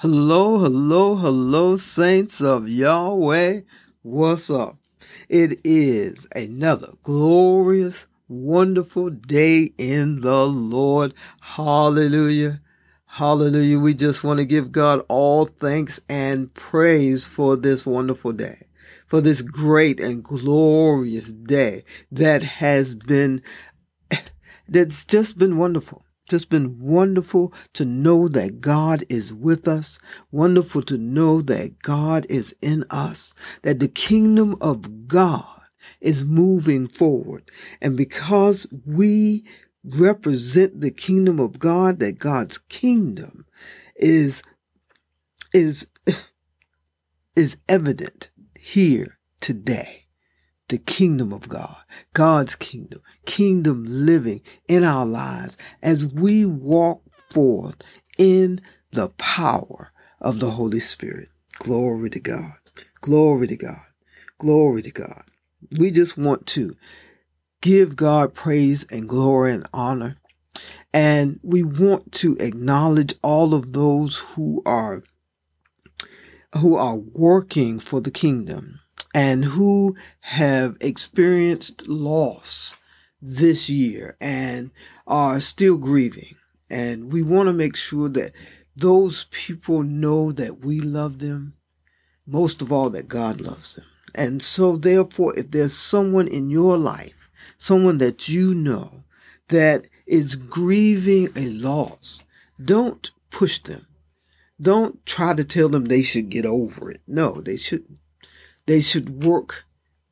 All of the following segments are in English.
Hello, hello, hello, saints of Yahweh. What's up? It is another glorious, wonderful day in the Lord. Hallelujah. Hallelujah. We just want to give God all thanks and praise for this wonderful day, for this great and glorious day that has been, that's just been wonderful just been wonderful to know that God is with us. Wonderful to know that God is in us, that the kingdom of God is moving forward. And because we represent the kingdom of God, that God's kingdom is, is, is evident here today the kingdom of God, God's kingdom, kingdom living in our lives as we walk forth in the power of the Holy Spirit. Glory to God. Glory to God. Glory to God. We just want to give God praise and glory and honor. And we want to acknowledge all of those who are who are working for the kingdom and who have experienced loss this year and are still grieving. And we want to make sure that those people know that we love them, most of all, that God loves them. And so, therefore, if there's someone in your life, someone that you know that is grieving a loss, don't push them. Don't try to tell them they should get over it. No, they shouldn't. They should work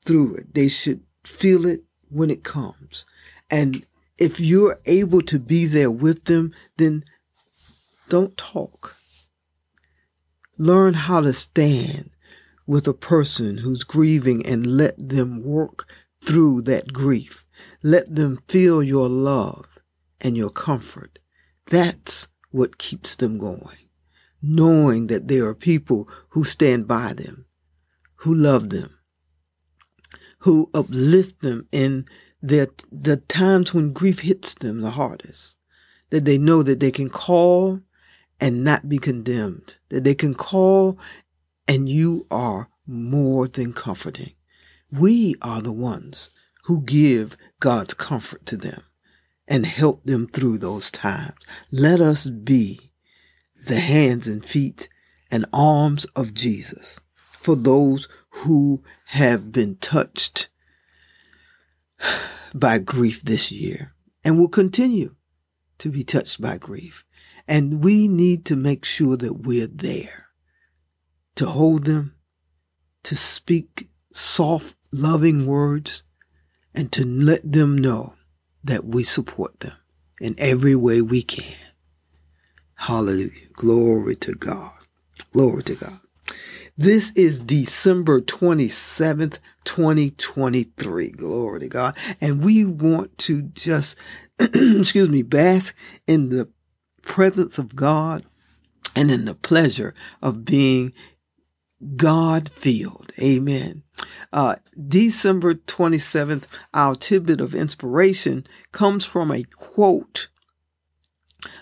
through it. They should feel it when it comes. And if you're able to be there with them, then don't talk. Learn how to stand with a person who's grieving and let them work through that grief. Let them feel your love and your comfort. That's what keeps them going. Knowing that there are people who stand by them, who love them, who uplift them in their, the times when grief hits them the hardest, that they know that they can call and not be condemned, that they can call and you are more than comforting. We are the ones who give God's comfort to them and help them through those times. Let us be the hands and feet and arms of Jesus for those who have been touched by grief this year and will continue to be touched by grief. And we need to make sure that we're there to hold them, to speak soft, loving words, and to let them know that we support them in every way we can. Hallelujah. Glory to God. Glory to God. This is December 27th, 2023. Glory to God. And we want to just, excuse me, bask in the presence of God and in the pleasure of being God filled. Amen. Uh, December 27th, our tidbit of inspiration comes from a quote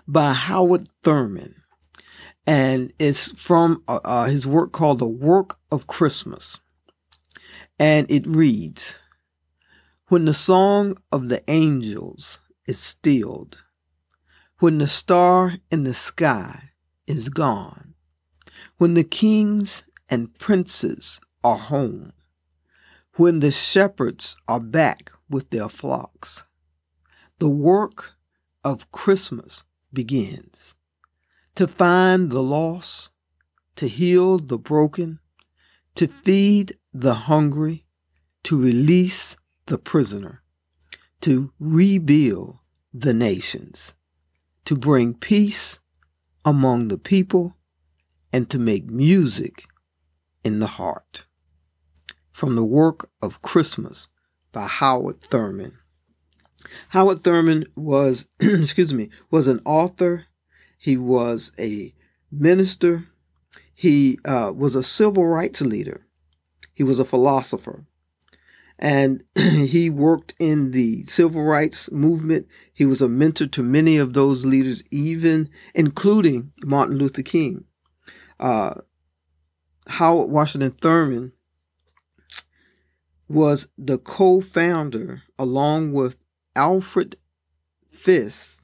by Howard Thurman and it's from uh, uh, his work called The Work of Christmas. And it reads, When the song of the angels is stilled, when the star in the sky is gone, when the kings and princes are home, when the shepherds are back with their flocks, the work of Christmas begins to find the lost, to heal the broken, to feed the hungry, to release the prisoner, to rebuild the nations, to bring peace among the people, and to make music in the heart. From the work of Christmas by Howard Thurman. Howard Thurman was, excuse me, was an author he was a minister. He uh, was a civil rights leader. He was a philosopher. And he worked in the civil rights movement. He was a mentor to many of those leaders, even including Martin Luther King. uh, Howard Washington Thurman was the co-founder along with Alfred Fisk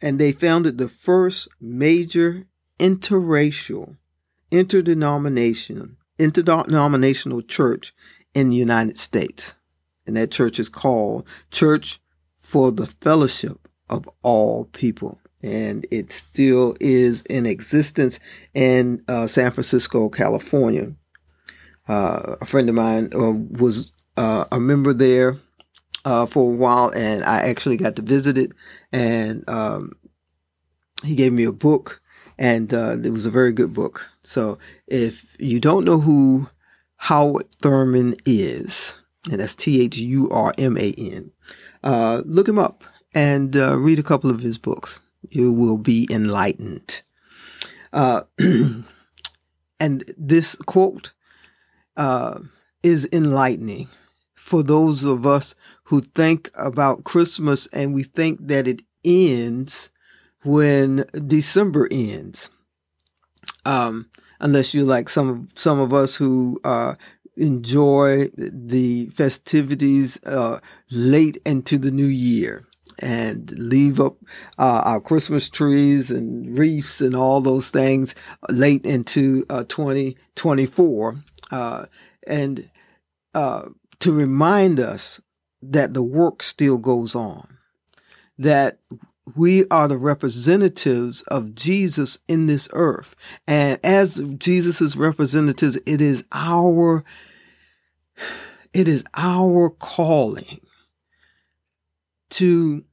and they founded the first major interracial interdenomination interdenominational church in the United States. And that church is called Church for the Fellowship of All People. And it still is in existence in uh, San Francisco, California. Uh, a friend of mine uh, was uh, a member there uh, for a while, and I actually got to visit it. And um, he gave me a book, and uh, it was a very good book. So if you don't know who Howard Thurman is, and that's T H U R M A N, look him up and read a couple of his books you will be enlightened. Uh, and this quote uh, is enlightening for those of us who think about Christmas and we think that it ends when December ends. Um, unless you're like some some of us who uh, enjoy the festivities uh, late into the new year and leave up uh, our Christmas trees and wreaths and all those things late into uh, 2024. Uh, and uh, to remind us that the work still goes on, that we are the representatives of Jesus in this earth. And as Jesus' representatives, it is our it is our calling to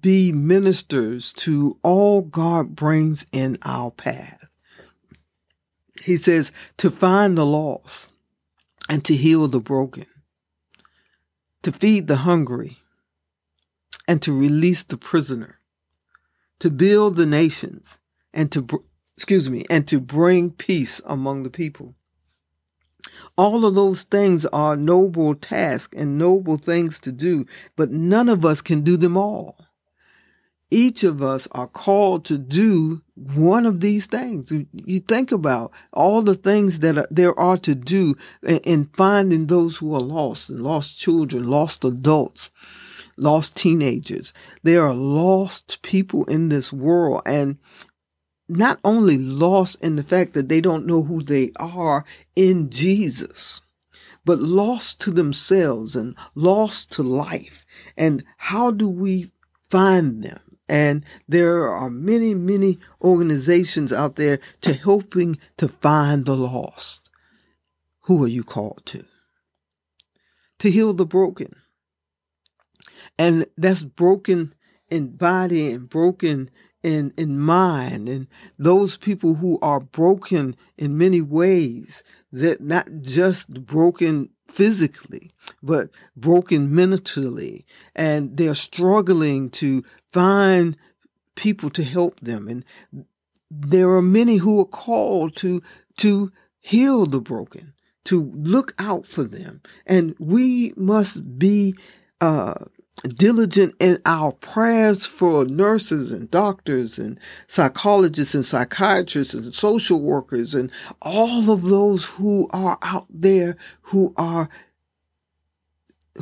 be ministers to all God brings in our path. He says to find the lost and to heal the broken, to feed the hungry and to release the prisoner, to build the nations and to, excuse me, and to bring peace among the people. All of those things are noble tasks and noble things to do, but none of us can do them all. Each of us are called to do one of these things. You think about all the things that are, there are to do in finding those who are lost and lost children, lost adults, lost teenagers. There are lost people in this world and not only lost in the fact that they don't know who they are in Jesus, but lost to themselves and lost to life. And how do we find them? And there are many, many organizations out there to helping to find the lost. Who are you called to? To heal the broken. And that's broken in body and broken in, in mind and those people who are broken in many ways that not just broken physically but broken mentally and they're struggling to find people to help them. And there are many who are called to to heal the broken to look out for them. And we must be uh diligent in our prayers for nurses and doctors and psychologists and psychiatrists and social workers and all of those who are out there who are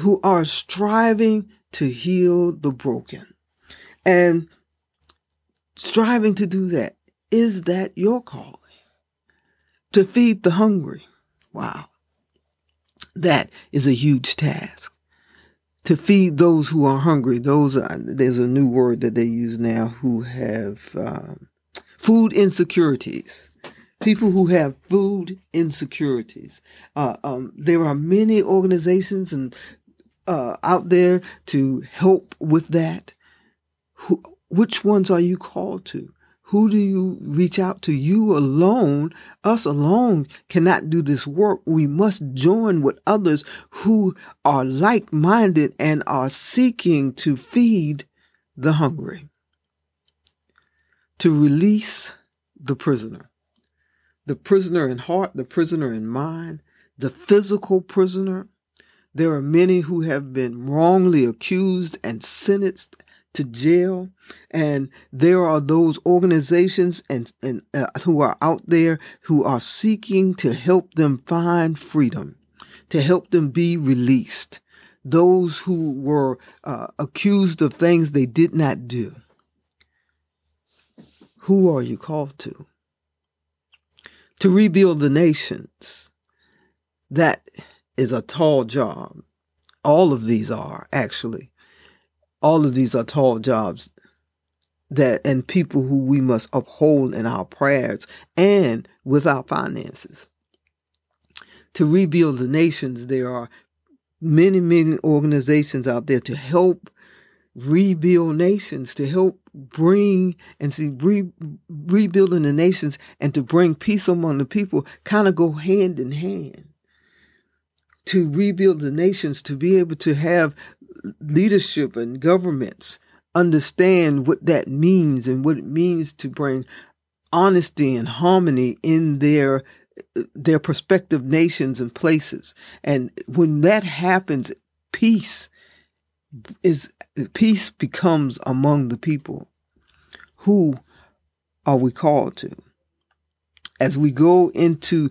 who are striving to heal the broken and striving to do that is that your calling to feed the hungry wow that is a huge task to feed those who are hungry. Those are, there's a new word that they use now who have um, food insecurities. People who have food insecurities. Uh, um, there are many organizations and uh, out there to help with that. Who, which ones are you called to? Who do you reach out to? You alone, us alone cannot do this work. We must join with others who are like minded and are seeking to feed the hungry, to release the prisoner, the prisoner in heart, the prisoner in mind, the physical prisoner. There are many who have been wrongly accused and sentenced to jail. And there are those organizations and, and uh, who are out there who are seeking to help them find freedom, to help them be released. Those who were uh, accused of things they did not do. Who are you called to? To rebuild the nations. That is a tall job. All of these are actually. All of these are tall jobs that and people who we must uphold in our prayers and with our finances. To rebuild the nations, there are many, many organizations out there to help rebuild nations, to help bring and see re, rebuilding the nations and to bring peace among the people kind of go hand in hand to rebuild the nations, to be able to have leadership and governments understand what that means and what it means to bring honesty and harmony in their their prospective nations and places. And when that happens, peace is peace becomes among the people. Who are we called to? As we go into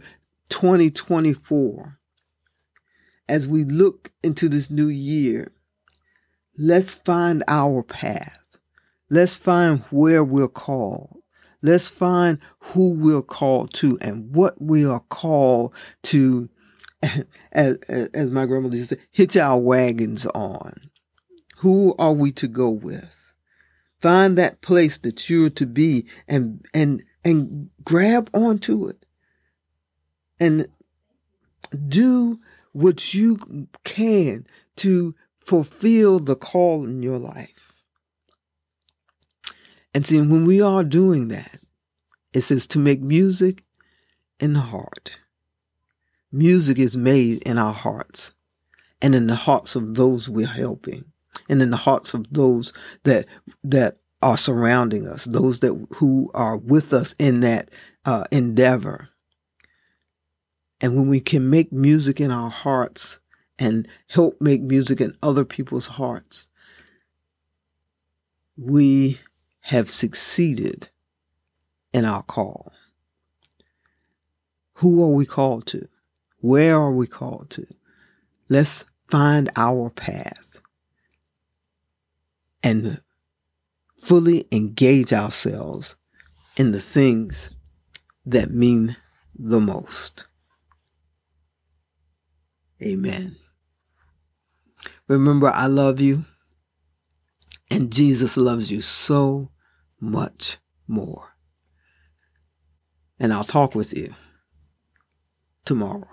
2024, as we look into this new year, let's find our path. Let's find where we're called. Let's find who we're called to and what we are called to, as, as my grandmother used to say, hitch our wagons on. Who are we to go with? Find that place that you're to be and, and, and grab onto it and do what you can to fulfill the call in your life. And see, when we are doing that, it says to make music in the heart. Music is made in our hearts and in the hearts of those we're helping and in the hearts of those that, that are surrounding us, those that who are with us in that uh, endeavor. And when we can make music in our hearts and help make music in other people's hearts, we have succeeded in our call. Who are we called to? Where are we called to? Let's find our path and fully engage ourselves in the things that mean the most. Amen. Remember, I love you, and Jesus loves you so much more. And I'll talk with you tomorrow.